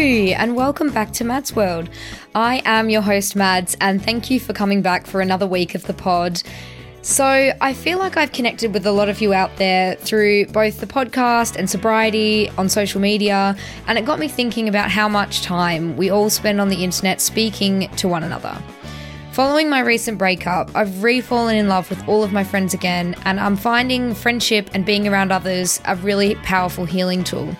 and welcome back to Mads World. I am your host, Mads, and thank you for coming back for another week of the pod. So, I feel like I've connected with a lot of you out there through both the podcast and sobriety on social media, and it got me thinking about how much time we all spend on the internet speaking to one another. Following my recent breakup, I've refallen in love with all of my friends again, and I'm finding friendship and being around others a really powerful healing tool.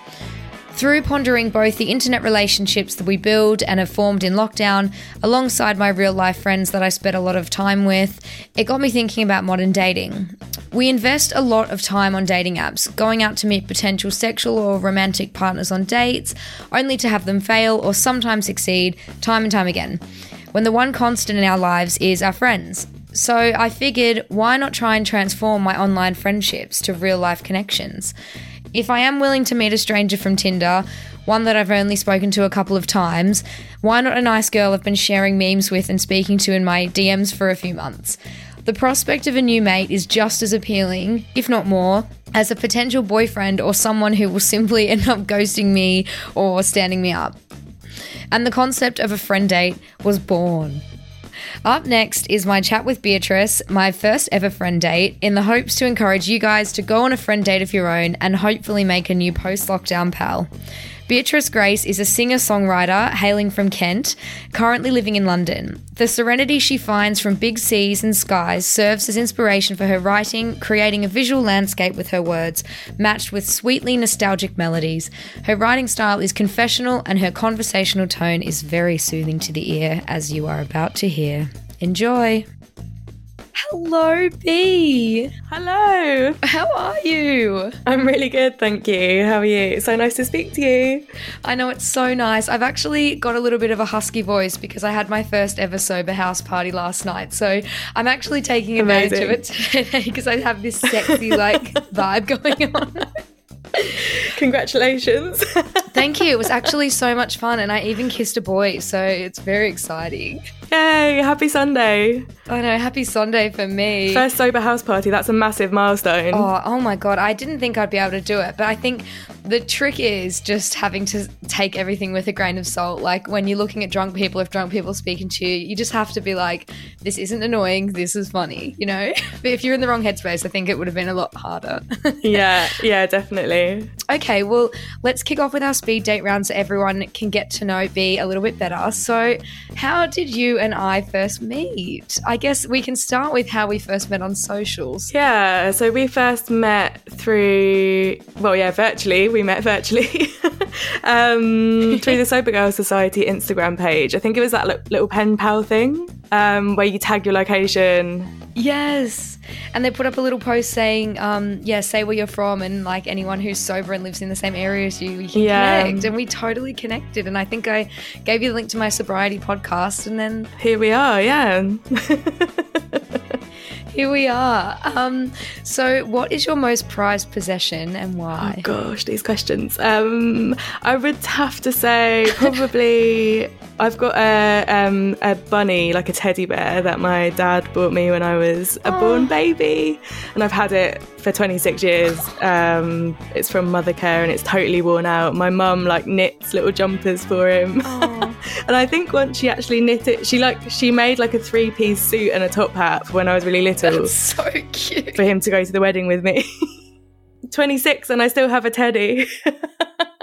Through pondering both the internet relationships that we build and have formed in lockdown, alongside my real life friends that I spent a lot of time with, it got me thinking about modern dating. We invest a lot of time on dating apps, going out to meet potential sexual or romantic partners on dates, only to have them fail or sometimes succeed time and time again, when the one constant in our lives is our friends. So I figured, why not try and transform my online friendships to real life connections? If I am willing to meet a stranger from Tinder, one that I've only spoken to a couple of times, why not a nice girl I've been sharing memes with and speaking to in my DMs for a few months? The prospect of a new mate is just as appealing, if not more, as a potential boyfriend or someone who will simply end up ghosting me or standing me up. And the concept of a friend date was born. Up next is my chat with Beatrice, my first ever friend date, in the hopes to encourage you guys to go on a friend date of your own and hopefully make a new post lockdown pal. Beatrice Grace is a singer songwriter hailing from Kent, currently living in London. The serenity she finds from big seas and skies serves as inspiration for her writing, creating a visual landscape with her words, matched with sweetly nostalgic melodies. Her writing style is confessional, and her conversational tone is very soothing to the ear, as you are about to hear. Enjoy! Hello, B. Hello. How are you? I'm really good, thank you. How are you? So nice to speak to you. I know it's so nice. I've actually got a little bit of a husky voice because I had my first ever sober house party last night. So I'm actually taking advantage Amazing. of it today because I have this sexy like vibe going on. Congratulations. Thank you. It was actually so much fun and I even kissed a boy, so it's very exciting. Yay, happy Sunday. Oh, I know, happy Sunday for me. First sober house party, that's a massive milestone. Oh, oh my god, I didn't think I'd be able to do it, but I think the trick is just having to take everything with a grain of salt. Like when you're looking at drunk people, if drunk people are speaking to you, you just have to be like, this isn't annoying, this is funny, you know? but if you're in the wrong headspace, I think it would have been a lot harder. Yeah, yeah, definitely. Okay, well, let's kick off with our speed date round so everyone can get to know B a little bit better. So, how did you and I first meet? I guess we can start with how we first met on socials. Yeah, so we first met through, well, yeah, virtually. We met virtually um, through the Sober Girl Society Instagram page. I think it was that little pen pal thing um, where you tag your location. Yes. And they put up a little post saying, um, yeah, say where you're from and like anyone who's sober and lives in the same area as you, you can Yeah. connect. And we totally connected. And I think I gave you the link to my sobriety podcast and then Here we are, yeah. here we are. Um, so what is your most prized possession and why? Gosh, these questions. Um, I would have to say probably I've got a um, a bunny, like a teddy bear, that my dad bought me when I was a born baby, and I've had it for 26 years. Um, it's from Mothercare, and it's totally worn out. My mum like knits little jumpers for him, and I think once she actually knit it, she like she made like a three piece suit and a top hat for when I was really little That's so cute. for him to go to the wedding with me. 26, and I still have a teddy.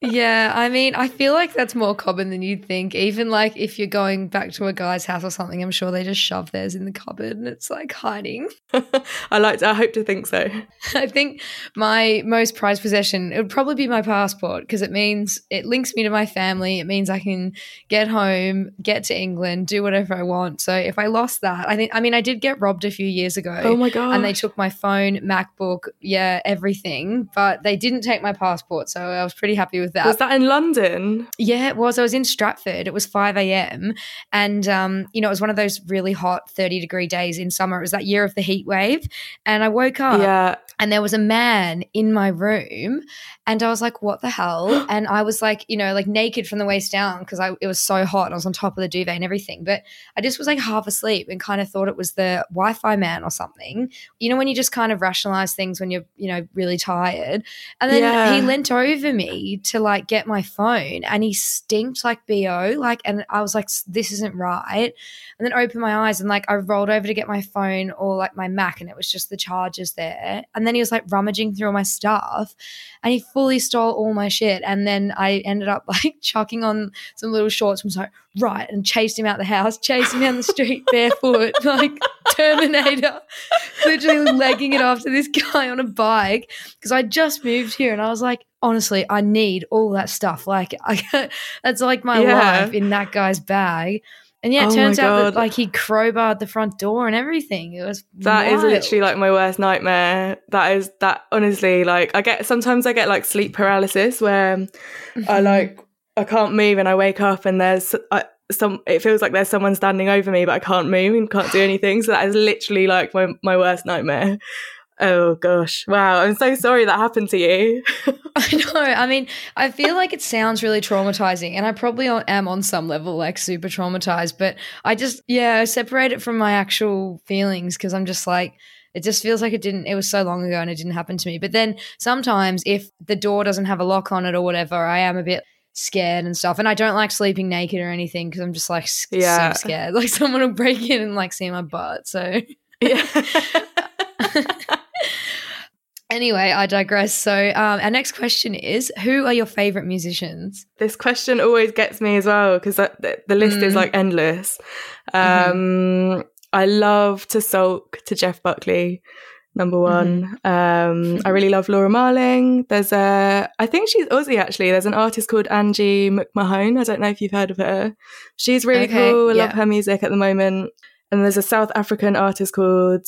Yeah, I mean, I feel like that's more common than you'd think. Even like if you're going back to a guy's house or something, I'm sure they just shove theirs in the cupboard and it's like hiding. I like. To, I hope to think so. I think my most prized possession it would probably be my passport because it means it links me to my family. It means I can get home, get to England, do whatever I want. So if I lost that, I think I mean I did get robbed a few years ago. Oh my god! And they took my phone, MacBook, yeah, everything, but they didn't take my passport. So I was pretty happy with that. Was that in London? Yeah, it was. I was in Stratford. It was 5 a.m. And, um, you know, it was one of those really hot 30 degree days in summer. It was that year of the heat wave. And I woke up Yeah. and there was a man in my room. And I was like, what the hell? And I was like, you know, like naked from the waist down because it was so hot. And I was on top of the duvet and everything. But I just was like half asleep and kind of thought it was the Wi Fi man or something. You know, when you just kind of rationalize things when you're, you know, really tired. And then Yeah. he leant over me to like get my phone and he stinked like BO. Like, and I was like, this isn't right. And then opened my eyes and like I rolled over to get my phone or like my Mac and it was just the chargers there. And then he was like rummaging through all my stuff and he fully stole all my shit. And then I ended up like chucking on some little shorts and was like, right, and chased him out the house, chased him down the street barefoot, like Terminator, literally legging it after this guy on a bike because I just moved here and I was like, honestly, I need all that stuff. Like, I, that's like my Yeah. life in that guy's bag. And yeah, it Oh turns out that like he crowbarred the front door and everything. It was That is wild. literally like my worst nightmare. That is that honestly like I get sometimes I get like sleep paralysis where I Mhm. like I can't move and I wake up and there's I, some it feels like there's someone standing over me but I can't move and can't do anything. So that is literally like my my worst nightmare. Oh gosh. Wow. I'm so sorry that happened to you. I know. I mean, I feel like it sounds really traumatizing, and I probably am on some level like super traumatized. But I just, yeah, I separate it from my actual feelings because I'm just like, it just feels like it didn't. It was so long ago, and it didn't happen to me. But then sometimes, if the door doesn't have a lock on it or whatever, I am a bit scared and stuff. And I don't like sleeping naked or anything because I'm just like Yeah. super scared. Like someone will break in and like see my butt. So. yeah. Anyway, I digress. So, um, our next question is Who are your favorite musicians? this question always gets me as well because the, the list is Mm. like endless. Um, I love to sulk to Jeff Buckley, number one. Um, I really love Laura Marling. There's a, I think she's Aussie actually. There's an artist called Angie McMahon. I don't know if you've heard of her. She's really Okay, cool. I yeah. love her music at the moment. And there's a South African artist called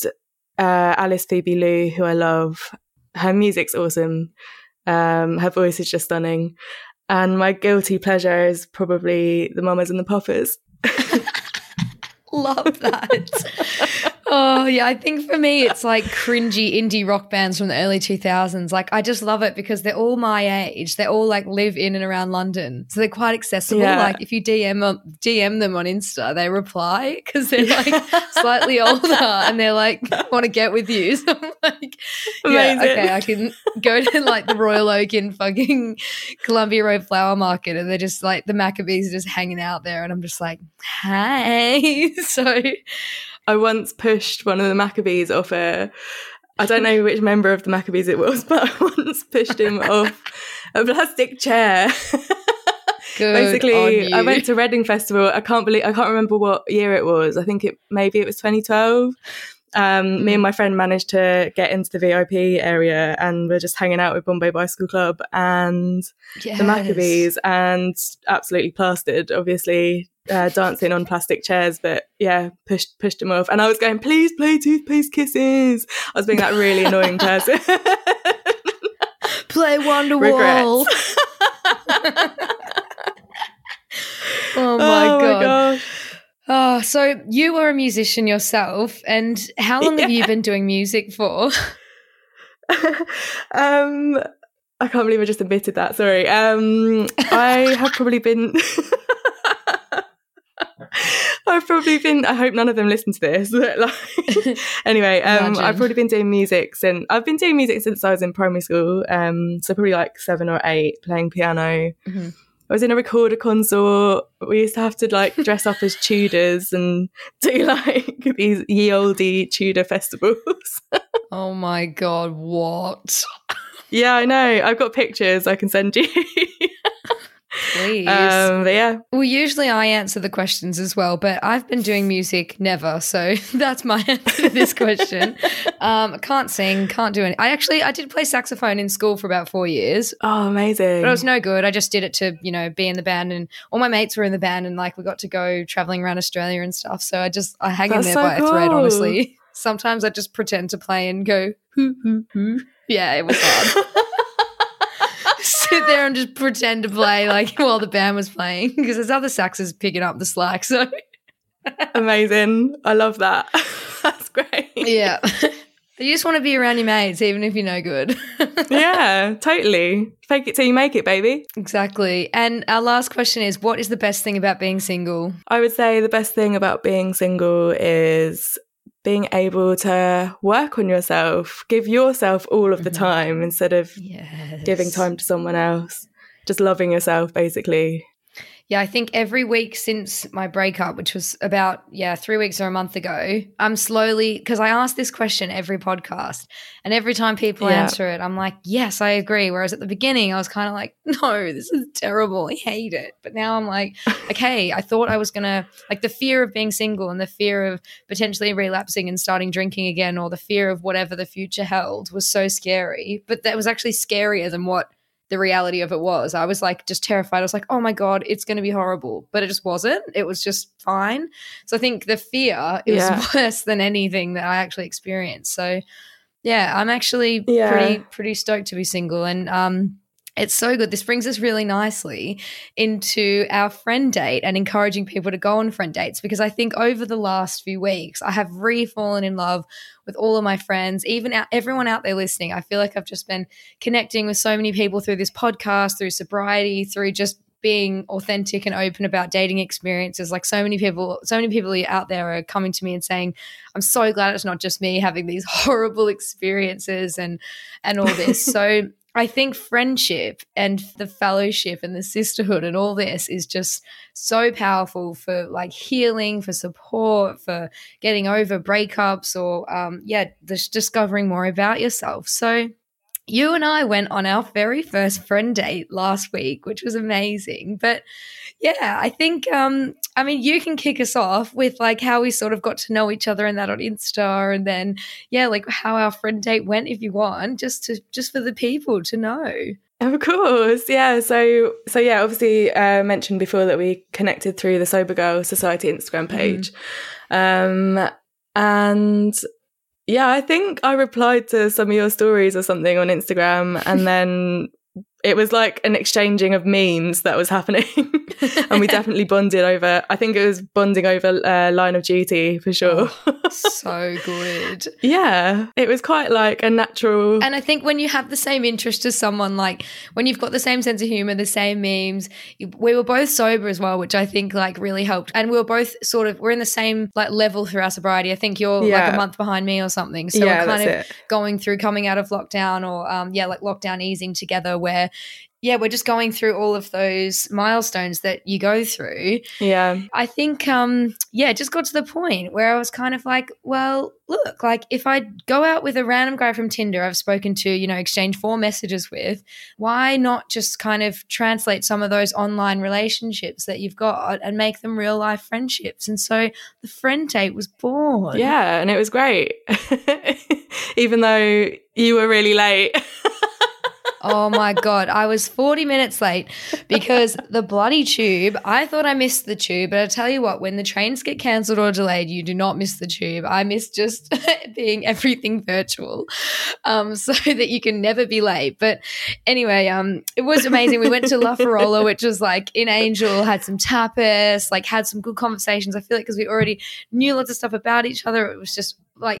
uh, Alice Phoebe Lou who I love. Her music's awesome. Um, her voice is just stunning. And my guilty pleasure is probably the Mamas and the Papas. Love that. oh, yeah. I think for me, it's like cringy indie rock bands from the early 2000s. Like, I just love it because they're all my age. They all like live in and around London. So they're quite accessible. Yeah. Like, if you DM, DM them on Insta, they reply because they're like slightly older and they're like, want to get with you. So I'm like, yeah, Amazing. okay, I can go to like the Royal Oak in fucking Columbia Road Flower Market and they're just like the Maccabees are just hanging out there and I'm just like, hey. So I once pushed one of the Maccabees off a. I don't know which member of the Maccabees it was, but I once pushed him off a plastic chair. good. Basically, I went to Reading Festival. I can't believe I can't remember what year it was. I think it maybe it was 2012. Um, Me and my friend managed to get into the VIP area, and we're just hanging out with Bombay Bicycle Club and the Maccabees, and absolutely plastered. Obviously, uh, dancing on plastic chairs, but yeah, pushed pushed him off. And I was going, "Please play toothpaste kisses." I was being that really annoying person. Play Wonderwall. Oh my oh god. gosh. Oh, so you were a musician yourself, and how long have you been doing music for? um, I can't believe I just admitted that. Sorry. Um, I have probably been. I've probably been. I hope none of them listen to this. But like, anyway, um, I've probably been doing music since I've been doing music since I was in primary school. Um, so probably like seven or eight, playing piano. Mhm. I was in a recorder consort. We used to have to like dress up as Tudors and do like these ye olde Tudor festivals. Oh my god, what? yeah, I know. I've got pictures I can send you. Please. um, yeah, well, usually I answer the questions as well, but I've been doing music never, so that's my answer to this question. um, can't sing, can't do any. I actually I did play saxophone in school for about four years, oh, amazing. but it was no good. I just did it to you know be in the band, and all my mates were in the band, and like we got to go traveling around Australia and stuff. So I just I hang That's in so there by a thread, honestly. Sometimes I just pretend to play and go hoo hoo hoo. Yeah, it was hard. Sit there and just pretend to play like while the band was playing because there's other saxes picking up the slack. So Amazing. I love that. That's great. yeah, you just want to be around your mates, even if you're no good. yeah, totally. Fake it till you make it, baby. exactly. And our last question is, what is the best thing about being single? I would say the best thing about being single is being able to work on yourself, give yourself all of the mm-hmm. time instead of Yes. giving time to someone else. Just loving yourself, basically. Yeah, I think every week since my breakup, which was about, yeah, three weeks or a month ago, I'm slowly, because I ask this question every podcast, and every time people Yeah. answer it, I'm like, yes, I agree. Whereas at the beginning, I was kind of like, no, this is terrible. I hate it. But now I'm like, okay, I thought I was going to, like, the fear of being single and the fear of potentially relapsing and starting drinking again, or the fear of whatever the future held was so scary. But that was actually scarier than what the reality of it was. I was like just terrified. I was like, oh my God, it's going to be horrible. But it just wasn't. It was just fine. So I think the fear is Yeah. worse than anything that I actually experienced. So yeah, I'm actually Yeah. pretty, pretty stoked to be single. And, um, it's so good. This brings us really nicely into our friend date and encouraging people to go on friend dates because I think over the last few weeks, I have re fallen in love with all of my friends, even out, everyone out there listening. I feel like I've just been connecting with so many people through this podcast, through sobriety, through just being authentic and open about dating experiences. Like so many people, so many people out there are coming to me and saying, "I'm so glad it's not just me having these horrible experiences and and all this." so I think friendship and the fellowship and the sisterhood and all this is just so powerful for like healing, for support, for getting over breakups, or um, yeah, just discovering more about yourself. So you and I went on our very first friend date last week, which was amazing. But yeah, I think um I mean you can kick us off with like how we sort of got to know each other and that on Insta and then yeah, like how our friend date went if you want, just to just for the people to know. Of course, yeah. So, so yeah. Obviously, uh, mentioned before that we connected through the Sober Girl Society Instagram page, um, and yeah, I think I replied to some of your stories or something on Instagram, and then it was like an exchanging of memes that was happening, and we definitely bonded over. I think it was bonding over uh, Line of Duty for sure. so good. yeah, it was quite like a natural. And I think when you have the same interest as someone, like when you've got the same sense of humor, the same memes, we were both sober as well, which I think like really helped. And we were both sort of we're in the same like level through our sobriety. I think you're like a month behind me or something. So yeah, we're kind of it. going through coming out of lockdown or um yeah, like lockdown easing together where yeah, we're just going through all of those milestones that you go through. Yeah, I think, um, yeah, it just got to the point where I was kind of like, well, look, like if I go out with a random guy from Tinder I've spoken to, you know, exchange four messages with, why not just kind of translate some of those online relationships that you've got and make them real life friendships? And so the friend date was born. Yeah, and it was great. Even though you were really late. Oh my God. I was 40 minutes late because the bloody tube, I thought I missed the tube. But I tell you what, when the trains get cancelled or delayed, you do not miss the tube. I miss just being everything virtual um, so that you can never be late. But anyway, um, it was amazing. We went to La Farola, which was like in Angel, had some tapas, like had some good conversations. I feel like because we already knew lots of stuff about each other, it was just like,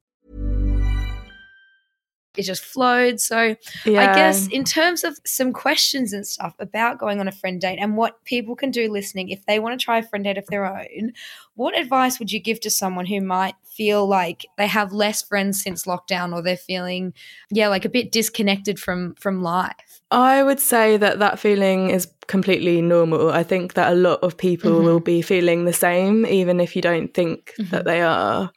it just flowed. So I guess in terms of some questions and stuff about going on a friend date and what people can do listening if they want to try a friend date of their own, what advice would you give to someone who might feel like they have less friends since lockdown or they're feeling yeah, like a bit disconnected from from life? I would say that that feeling is completely normal. I think that a lot of people Mhm. will be feeling the same, even if you don't think that they are.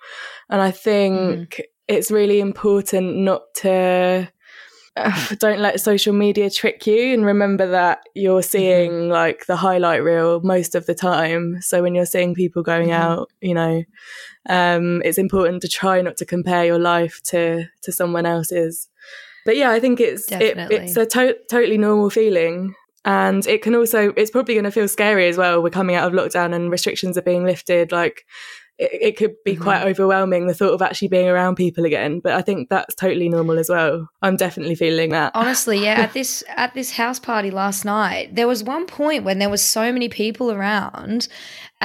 And I think it's really important not to. Uh, don't let social media trick you and remember that you're mm-hmm. seeing like the highlight reel most of the time. So when you're seeing people going mm-hmm. out you know um, it's important to try not to compare your life to to someone else's. But yeah i think it's it, it's a to- totally normal feeling. And it can also it's probably going to feel scary as well. We're coming out of lockdown and restrictions are being lifted. Like it, it could be mm-hmm. quite overwhelming the thought of actually being around people again but i think that's totally normal as well. I'm definitely feeling that. Honestly, yeah, at this at this house party last night, there was one point when there was so many people around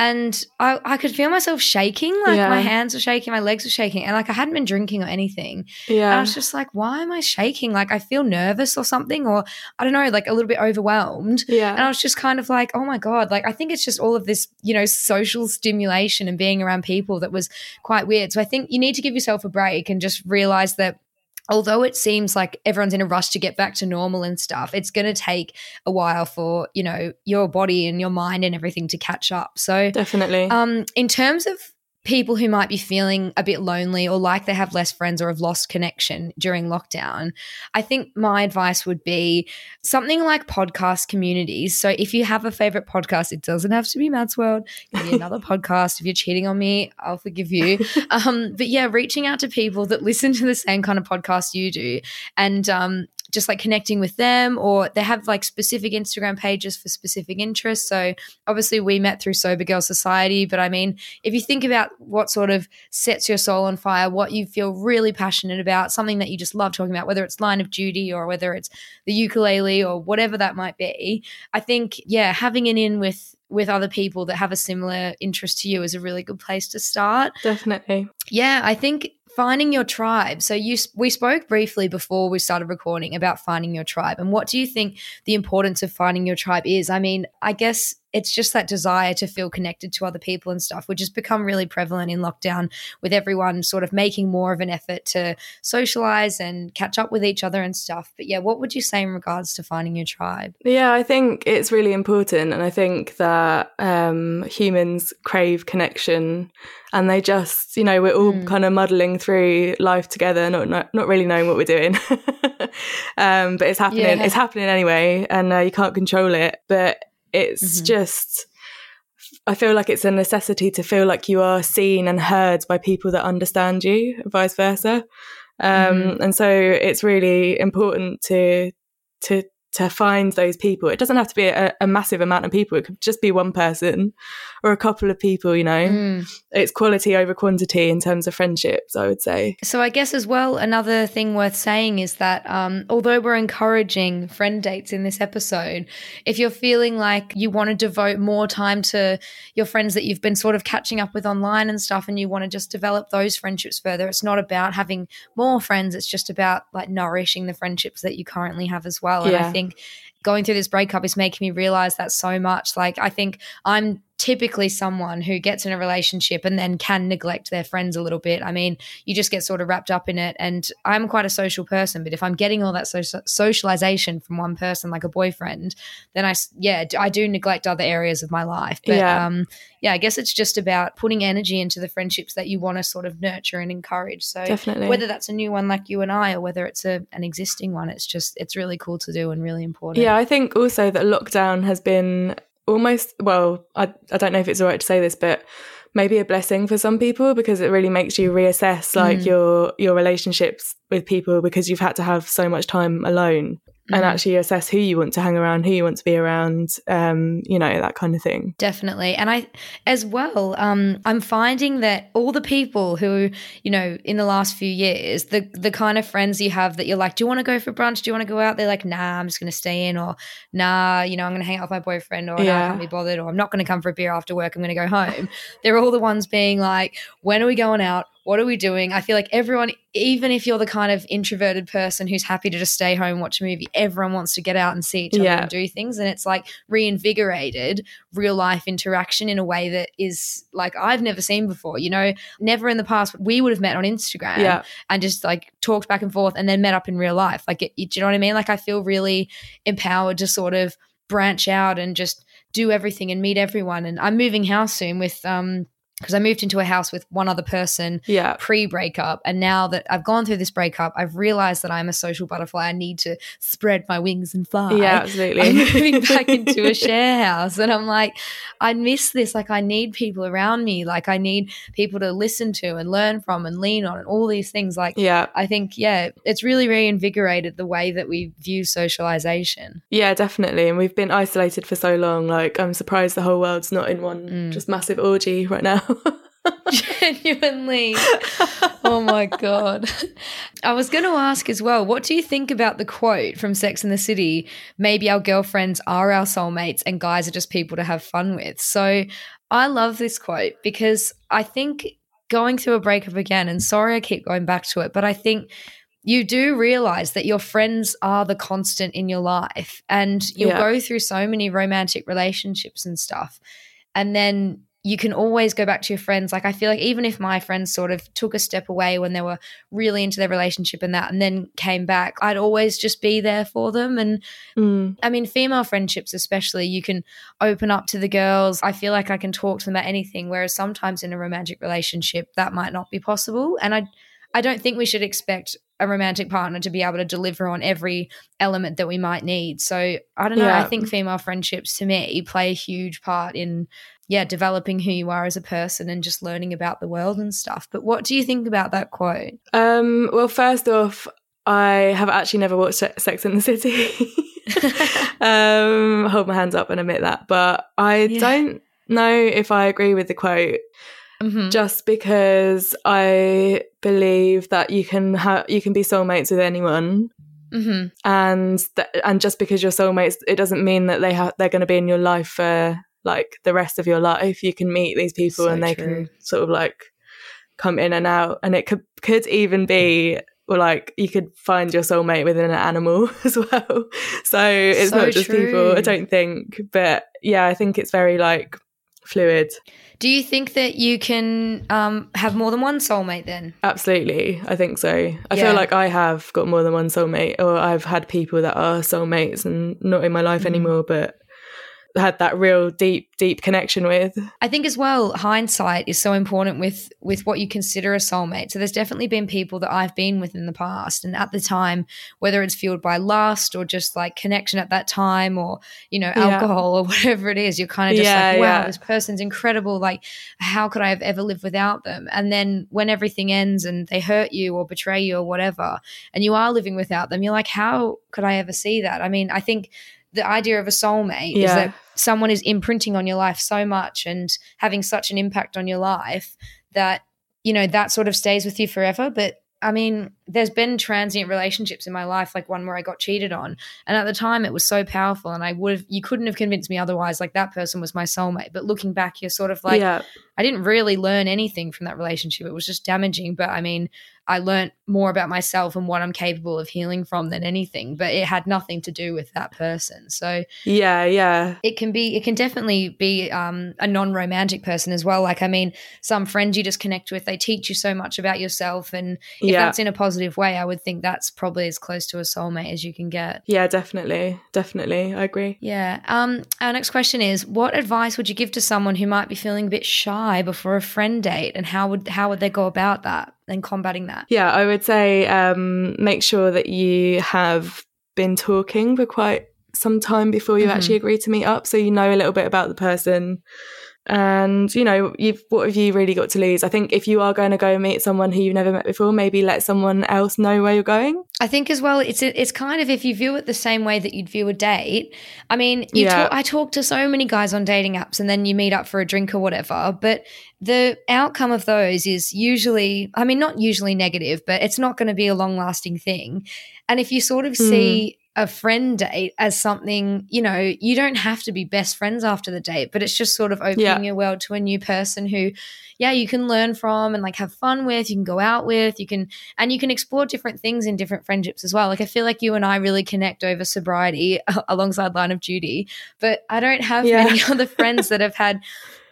and I, I could feel myself shaking, like Yeah. my hands were shaking, my legs were shaking, and like I hadn't been drinking or anything. And I was just like, why am I shaking? Like I feel nervous or something, or I don't know, like a little bit overwhelmed. yeah And I was just kind of like, oh my God, like I think it's just all of this, you know, social stimulation and being around people that was quite weird. So I think you need to give yourself a break and just realize that although it seems like everyone's in a rush to get back to normal and stuff, it's going to take a while for, you know, your body and your mind and everything to catch up. So definitely um, in terms of people who might be feeling a bit lonely or like they have less friends or have lost connection during lockdown, I think my advice would be something like podcast communities. So if you have a favorite podcast, it doesn't have to be Mads World. It can be another podcast. If you're cheating on me, I'll forgive you. Um, but yeah, reaching out to people that listen to the same kind of podcast you do and um, just like connecting with them or they have like specific Instagram pages for specific interests. So obviously we met through Sober Girl Society, but I mean, if you think about what sort of sets your soul on fire, what you feel really passionate about, something that you just love talking about, whether it's line of duty or whether it's the ukulele or whatever that might be, I think, yeah, having an in with with other people that have a similar interest to you is a really good place to start. definitely Yeah, I think finding your tribe. So you we spoke briefly before we started recording about finding your tribe and what do you think the importance of finding your tribe is? I mean, I guess it's just that desire to feel connected to other people and stuff, which has become really prevalent in lockdown with everyone sort of making more of an effort to socialize and catch up with each other and stuff. But yeah, what would you say in regards to finding your tribe? Yeah, I think it's really important. And I think that um, humans crave connection and they just, you know, we're all mm. kind of muddling through life together, not, not, not really knowing what we're doing. um, but it's happening. Yeah. It's happening anyway, and uh, you can't control it. But it's mm-hmm. just, I feel like it's a necessity to feel like you are seen and heard by people that understand you, vice versa. Um, mm-hmm. And so it's really important to to to find those people. It doesn't have to be a, a, massive amount of people. It could just be one person or a couple of people, you know. Mm. It's quality over quantity in terms of friendships, I would say. So I guess as well, another thing worth saying is that um, although we're encouraging friend dates in this episode, if you're feeling like you want to devote more time to your friends that you've been sort of catching up with online and stuff and you want to just develop those friendships further, it's not about having more friends. It's just about like nourishing the friendships that you currently have as well. And yeah. I think think going through this breakup is making me realize that so much. Like, I think I'm typically someone who gets in a relationship and then can neglect their friends a little bit. I mean, you just get sort of wrapped up in it. And I'm quite a social person, but if I'm getting all that so- socialization from one person, like a boyfriend, then I, yeah, I do neglect other areas of my life. But yeah, um, yeah I guess it's just about putting energy into the friendships that you want to sort of nurture and encourage. So Definitely. whether that's a new one like you and I, or whether it's a, an existing one, it's just, it's really cool to do and really important. Yeah, I think also that lockdown has been almost well I, I don't know if it's all right to say this but maybe a blessing for some people because it really makes you reassess like mm. your your relationships with people because you've had to have so much time alone and mm-hmm. actually assess who you want to hang around, who you want to be around, um, you know, that kind of thing. Definitely. And I, as well, um, I'm finding that all the people who, you know, in the last few years, the, the kind of friends you have that you're like, do you want to go for brunch? Do you want to go out? They're like, nah, I'm just going to stay in or nah, you know, I'm going to hang out with my boyfriend or yeah. nah, I can't be bothered or I'm not going to come for a beer after work. I'm going to go home. They're all the ones being like, when are we going out? What are we doing? I feel like everyone, even if you're the kind of introverted person who's happy to just stay home, watch a movie, everyone wants to get out and see each other yeah. and do things. And it's like reinvigorated real life interaction in a way that is like I've never seen before. You know, never in the past we would have met on Instagram yeah. and just like talked back and forth and then met up in real life. Like, it, do you know what I mean? Like, I feel really empowered to sort of branch out and just do everything and meet everyone. And I'm moving house soon with um because I moved into a house with one other person yeah. pre breakup. And now that I've gone through this breakup, I've realized that I'm a social butterfly. I need to spread my wings and fly. Yeah, absolutely. I'm moving back into a share house. And I'm like, I miss this. Like, I need people around me. Like, I need people to listen to and learn from and lean on and all these things. Like, yeah. I think, yeah, it's really reinvigorated the way that we view socialization. Yeah, definitely. And we've been isolated for so long. Like, I'm surprised the whole world's not in one mm. just massive orgy right now. Genuinely. oh my God. I was going to ask as well, what do you think about the quote from Sex and the City? Maybe our girlfriends are our soulmates and guys are just people to have fun with. So I love this quote because I think going through a breakup again, and sorry I keep going back to it, but I think you do realize that your friends are the constant in your life and you'll yeah. go through so many romantic relationships and stuff. And then you can always go back to your friends. Like I feel like even if my friends sort of took a step away when they were really into their relationship and that and then came back, I'd always just be there for them. And mm. I mean, female friendships especially, you can open up to the girls. I feel like I can talk to them about anything. Whereas sometimes in a romantic relationship, that might not be possible. And I I don't think we should expect a romantic partner to be able to deliver on every element that we might need. So I don't know. Yeah. I think female friendships to me play a huge part in yeah, developing who you are as a person and just learning about the world and stuff. But what do you think about that quote? Um, well, first off, I have actually never watched Sex in the City. um, hold my hands up and admit that. But I yeah. don't know if I agree with the quote. Mm-hmm. Just because I believe that you can have you can be soulmates with anyone, mm-hmm. and th- and just because you're soulmates, it doesn't mean that they have they're going to be in your life for like the rest of your life. You can meet these people so and they true. can sort of like come in and out, and it could could even be like you could find your soulmate within an animal as well. So it's So not just people, I don't think. But yeah, I think it's very like fluid. Do you think that you can um, have more than one soulmate then? Absolutely. I think so. I Yeah. feel like I have got more than one soulmate, or I've had people that are soulmates and not in my life Mm-hmm. anymore, but had that real deep, deep connection with. I think as well, hindsight is so important with with what you consider a soulmate. So there's definitely been people that I've been with in the past, and at the time, whether it's fueled by lust or just like connection at that time, or you know Yeah. alcohol or whatever it is, you're kind of just Yeah, like, wow, yeah. this person's incredible. Like, how could I have ever lived without them? And then when everything ends and they hurt you or betray you or whatever, and you are living without them, you're like, how could I ever see that? I mean, I think the idea of a soulmate is that someone is imprinting on your life so much and having such an impact on your life that you know that sort of stays with you forever. But i mean there's been transient relationships in my life like one where i got cheated on. And at the time it was so powerful and i would have you couldn't have convinced me otherwise. Like that person was my soulmate. But looking back you're sort of like yeah. i didn't really learn anything from that relationship. It was just damaging. But i mean i learned more about myself and what i'm capable of healing from than anything. But it had nothing to do with that person. So Yeah, yeah. it can be it can definitely be um, a non-romantic person as well. Like i mean some friends you just connect with they teach you so much about yourself. And if Yeah. that's in a positive way i would think that's probably as close to a soulmate as you can get Yeah, definitely. Definitely. I agree. yeah um our next question is what advice would you give to someone who might be feeling a bit shy before a friend date and how would how would they go about that and combating that Yeah, I would say um, make sure that you have been talking for quite some time before you Mhm. actually agree to meet up, so you know a little bit about the person. And you know, you've what have you really got to lose? I think if you are going to go meet someone who you've never met before, maybe let someone else know where you're going. I think as well, it's it's kind of if you view it the same way that you'd view a date. I mean, you Yeah. talk, I talk to so many guys on dating apps, and then you meet up for a drink or whatever. But the outcome of those is usually, I mean, not usually negative, but it's not going to be a long lasting thing. And if you sort of see hmm. A friend date as something, you know, you don't have to be best friends after the date, but it's just sort of opening Yeah. your world to a new person who, yeah, you can learn from and like have fun with, you can go out with, you can and you can explore different things in different friendships as well. Like I feel like you and I really connect over sobriety alongside Line of Duty, but I don't have Yeah. many other friends that have had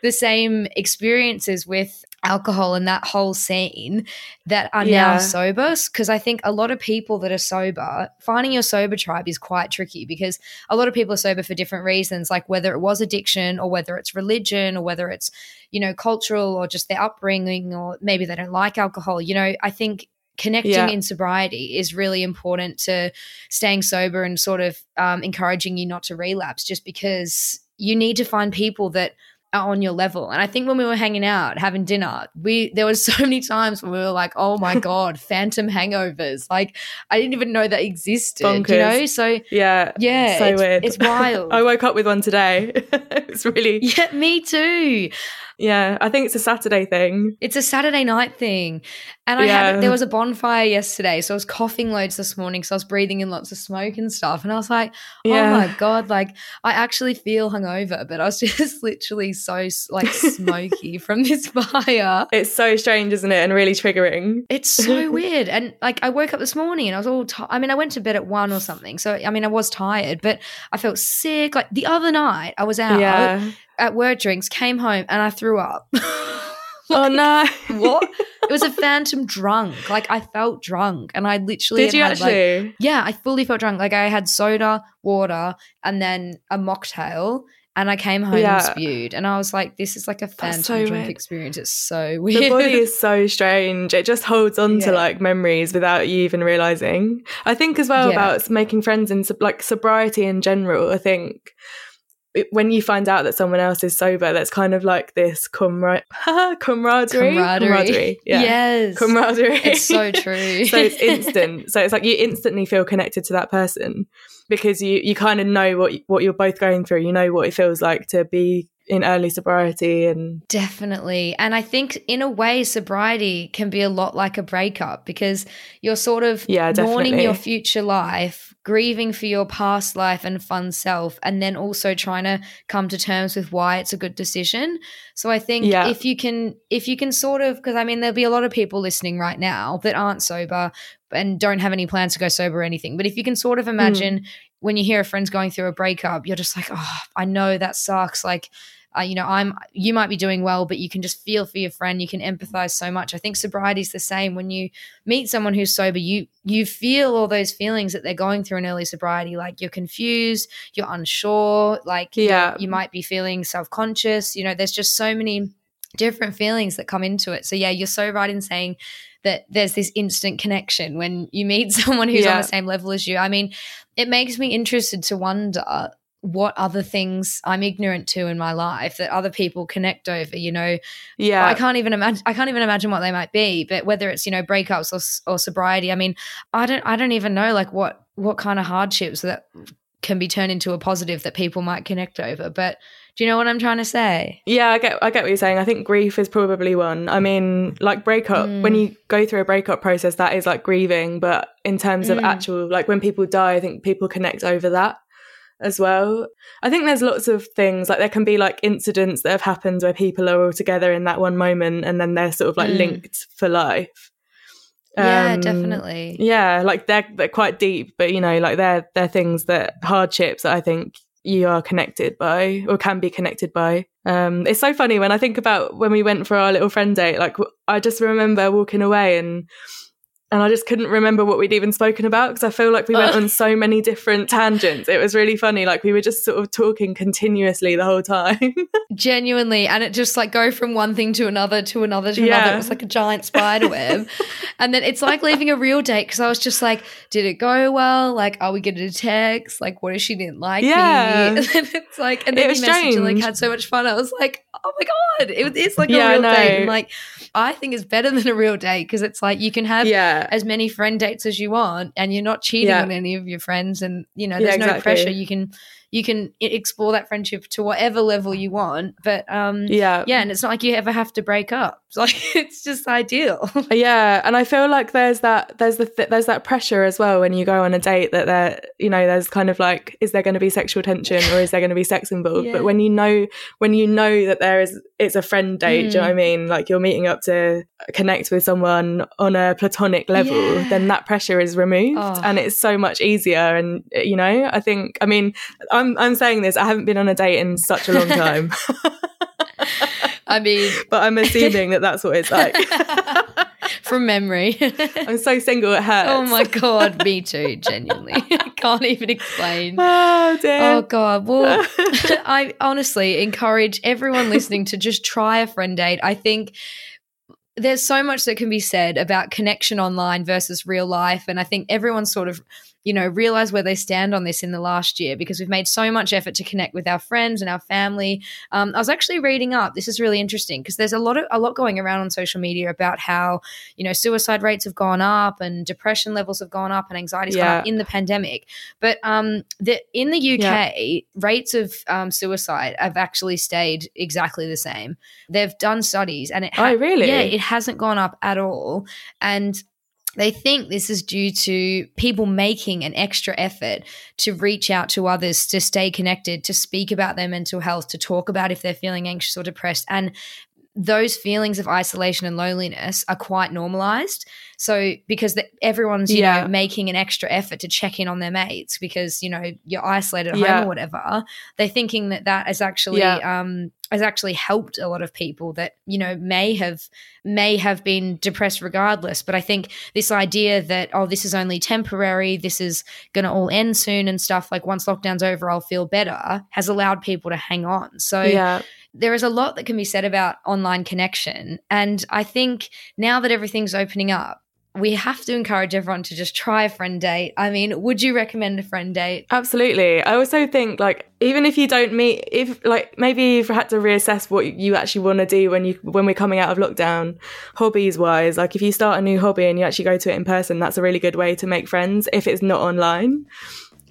the same experiences with alcohol and that whole scene that are now sober because I think a lot of people that are sober finding your sober tribe is quite tricky because a lot of people are sober for different reasons like whether it was addiction or whether it's religion or whether it's you know cultural or just their upbringing or maybe they don't like alcohol you know I think connecting Yeah. in sobriety is really important to staying sober and sort of um, encouraging you not to relapse just because you need to find people that are on your level. And i think when we were hanging out having dinner we there was so many times when we were like oh my god phantom hangovers. Like i didn't even know that existed you know? So Yeah, yeah so it's, weird. it's wild. I woke up with one today. it's really yeah me too yeah. I think it's a Saturday thing. It's a Saturday night thing. And I Yeah. had there was a bonfire yesterday, so I was coughing loads this morning, so I was breathing in lots of smoke and stuff. And I was like, oh Yeah. my god, like I actually feel hungover, but I was just literally so like smoky from this fire. It's so strange, isn't it? And really triggering. It's so weird. And like I woke up this morning and I was all ti I mean, I went to bed at one or something. So I mean I was tired, but I felt sick. Like the other night I was out Yeah. At word drinks, came home and I threw up. oh no. what? It was a phantom drunk. Like I felt drunk, and I literally Did you had, like- actually? yeah, I fully felt drunk. Like I had soda, water, and then a mocktail, and I came home Yeah. and spewed. And I was like, "This is like a phantom so drunk weird. experience. It's so weird." the body is so strange. It just holds on to like memories without you even realizing. I think as well Yeah. about making friends and sob- like sobriety in general. I think it, when you find out that someone else is sober, that's kind of like this camar- camaraderie. camaraderie. Yeah. Yes, Camaraderie. It's so true. so it's instant. So it's like you instantly feel connected to that person because you you kind of know what what you're both going through. You know what it feels like to be in early sobriety and definitely. And i think in a way sobriety can be a lot like a breakup because you're sort of yeah, mourning your future life grieving for your past life and fun self and then also trying to come to terms with why it's a good decision. So i think Yeah. if you can if you can sort of because i mean there'll be a lot of people listening right now that aren't sober and don't have any plans to go sober or anything but if you can sort of hmm. imagine when you hear a friend's going through a breakup you're just like oh i know that sucks. Like uh, you know i'm you might be doing well but you can just feel for your friend. You can empathize so much. I think sobriety is the same. When you meet someone who's sober you you feel all those feelings that they're going through in early sobriety. Like you're confused you're unsure like Yeah. you might be feeling self-conscious. You know there's just so many different feelings that come into it. So yeah you're so right in saying that there's this instant connection when you meet someone who's on the same level as you i mean it makes me interested to wonder what other things I'm ignorant to in my life that other people connect over. You know, yeah I can't even imagine. I can't even imagine what they might be. But whether it's you know breakups or, or sobriety, I mean, I don't. I don't even know like what what kind of hardships that can be turned into a positive that people might connect over. But do you know what I'm trying to say? Yeah, I get I get what you're saying. I think grief is probably one. I mean, like breakup, when Mm. you go through a breakup process, that is like grieving. But in terms of Mm. actual, like when people die, I think people connect over that as well. I think there's lots of things like there can be like incidents that have happened where people are all together in that one moment and then they're sort of like Mm. linked for life. yeah, Um, definitely. Yeah, like they're they're quite deep, but you know, like they're they're things that hardships that I think you are connected by or can be connected by. Um, it's so funny when I think about when we went for our little friend date. Like I just remember walking away and and I just couldn't remember what we'd even spoken about because I feel like we went on so many different tangents. It was really funny. Like we were just sort of talking continuously the whole time. Genuinely, and it just like go from one thing to another to another to another. It was like a giant spider web, and then it's like leaving a real date because I was just like, did it go well? Like, are we getting a text? Like, what if she didn't like Yeah. me? And then it's like, and It then was you messaged and like had so much fun. I was like, oh my god, it, was it's like Yeah, a real date, and like I think it's better than a real date because it's like you can have yeah. as many friend dates as you want and you're not cheating Yeah. on any of your friends and you know Yeah, there's no pressure you can you can explore that friendship to whatever level you want but um Yeah. yeah and it's not like you ever have to break up it's like it's just ideal Yeah, and I feel like there's that there's the th- there's that pressure as well when you go on a date that there you know there's kind of like is there going to be sexual tension or is there going to be sex involved? Yeah. But when you know when you know that there is it's a friend date, do you know what I mean? Like you're meeting up to connect with someone on a platonic level, Yeah. then that pressure is removed Oh. and it's so much easier. And you know, I think I mean I'm I'm saying this I haven't been on a date in such a long time, i mean but I'm assuming that that's what it's like. from memory I'm so single it hurts. oh my god me too genuinely i can't even explain Oh dear. Oh God! Well, I honestly encourage everyone listening to just try a friend date. I think there's so much that can be said about connection online versus real life, and I think everyone's sort of, you know, realize where they stand on this in the last year because we've made so much effort to connect with our friends and our family. Um, I was actually reading up. This is really interesting because there's a lot of a lot going around on social media about how you know suicide rates have gone up and depression levels have gone up and anxiety's gone Yeah. up in the pandemic. But um, the, in the UK, rates of um, suicide have actually stayed exactly the same. They've done studies, and it Oh, really? yeah, it hasn't gone up at all. And they think this is due to people making an extra effort to reach out to others, to stay connected, to speak about their mental health, to talk about if they're feeling anxious or depressed. And those feelings of isolation and loneliness are quite normalized. So because the, everyone's you Yeah. know making an extra effort to check in on their mates because you know you're isolated at Yeah. home or whatever, they're thinking that that has actually Yeah. um, has actually helped a lot of people that you know may have may have been depressed regardless. But I think this idea that oh this is only temporary, this is going to all end soon and stuff like once lockdown's over I'll feel better has allowed people to hang on. So yeah. There is a lot that can be said about online connection. And I think now that everything's opening up, we have to encourage everyone to just try a friend date. I mean, would you recommend a friend date? Absolutely. I also think like even if you don't meet if like maybe you've had to reassess what you actually want to do when you when we're coming out of lockdown hobbies wise like if you start a new hobby and you actually go to it in person that's a really good way to make friends if it's not online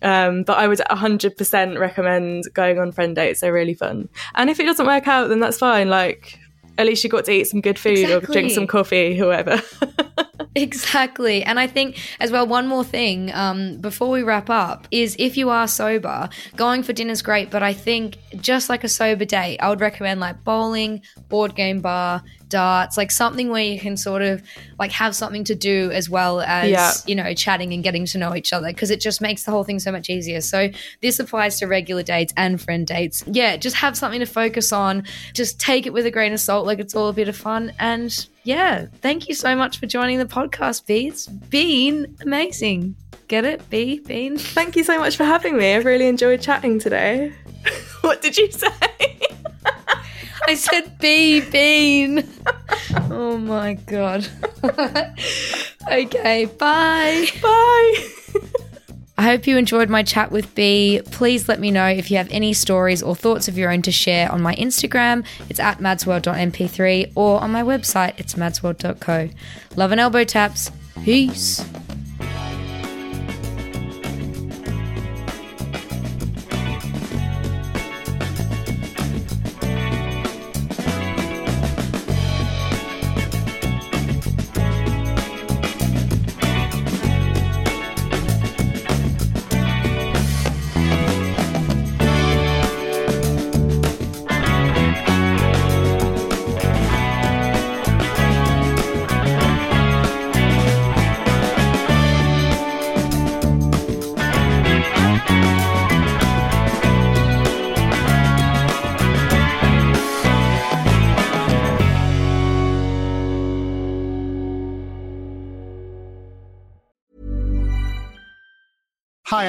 Um, but I would 100% recommend going on friend dates. They're really fun. And if it doesn't work out, then that's fine. Like, at least you got to eat some good food exactly. or drink some coffee, whoever. exactly. And I think as well, one more thing um, before we wrap up is if you are sober, going for dinner is great. But I think just like a sober date, I would recommend like bowling, board game bar, darts, like something where you can sort of like have something to do as well as, yeah. you know, chatting and getting to know each other because it just makes the whole thing so much easier. So this applies to regular dates and friend dates. Yeah, just have something to focus on. Just take it with a grain of salt, like it's all a bit of fun. And yeah, thank you so much for joining the podcast, Bea. It's been amazing. Get it? B, Bean? Thank you so much for having me. I've really enjoyed chatting today. what did you say? I said B, Bean. oh my God. okay, bye. Bye. I hope you enjoyed my chat with Bea. Please let me know if you have any stories or thoughts of your own to share on my Instagram. It's at madsworld.mp3 or on my website, it's madsworld.co. Love and elbow taps. Peace.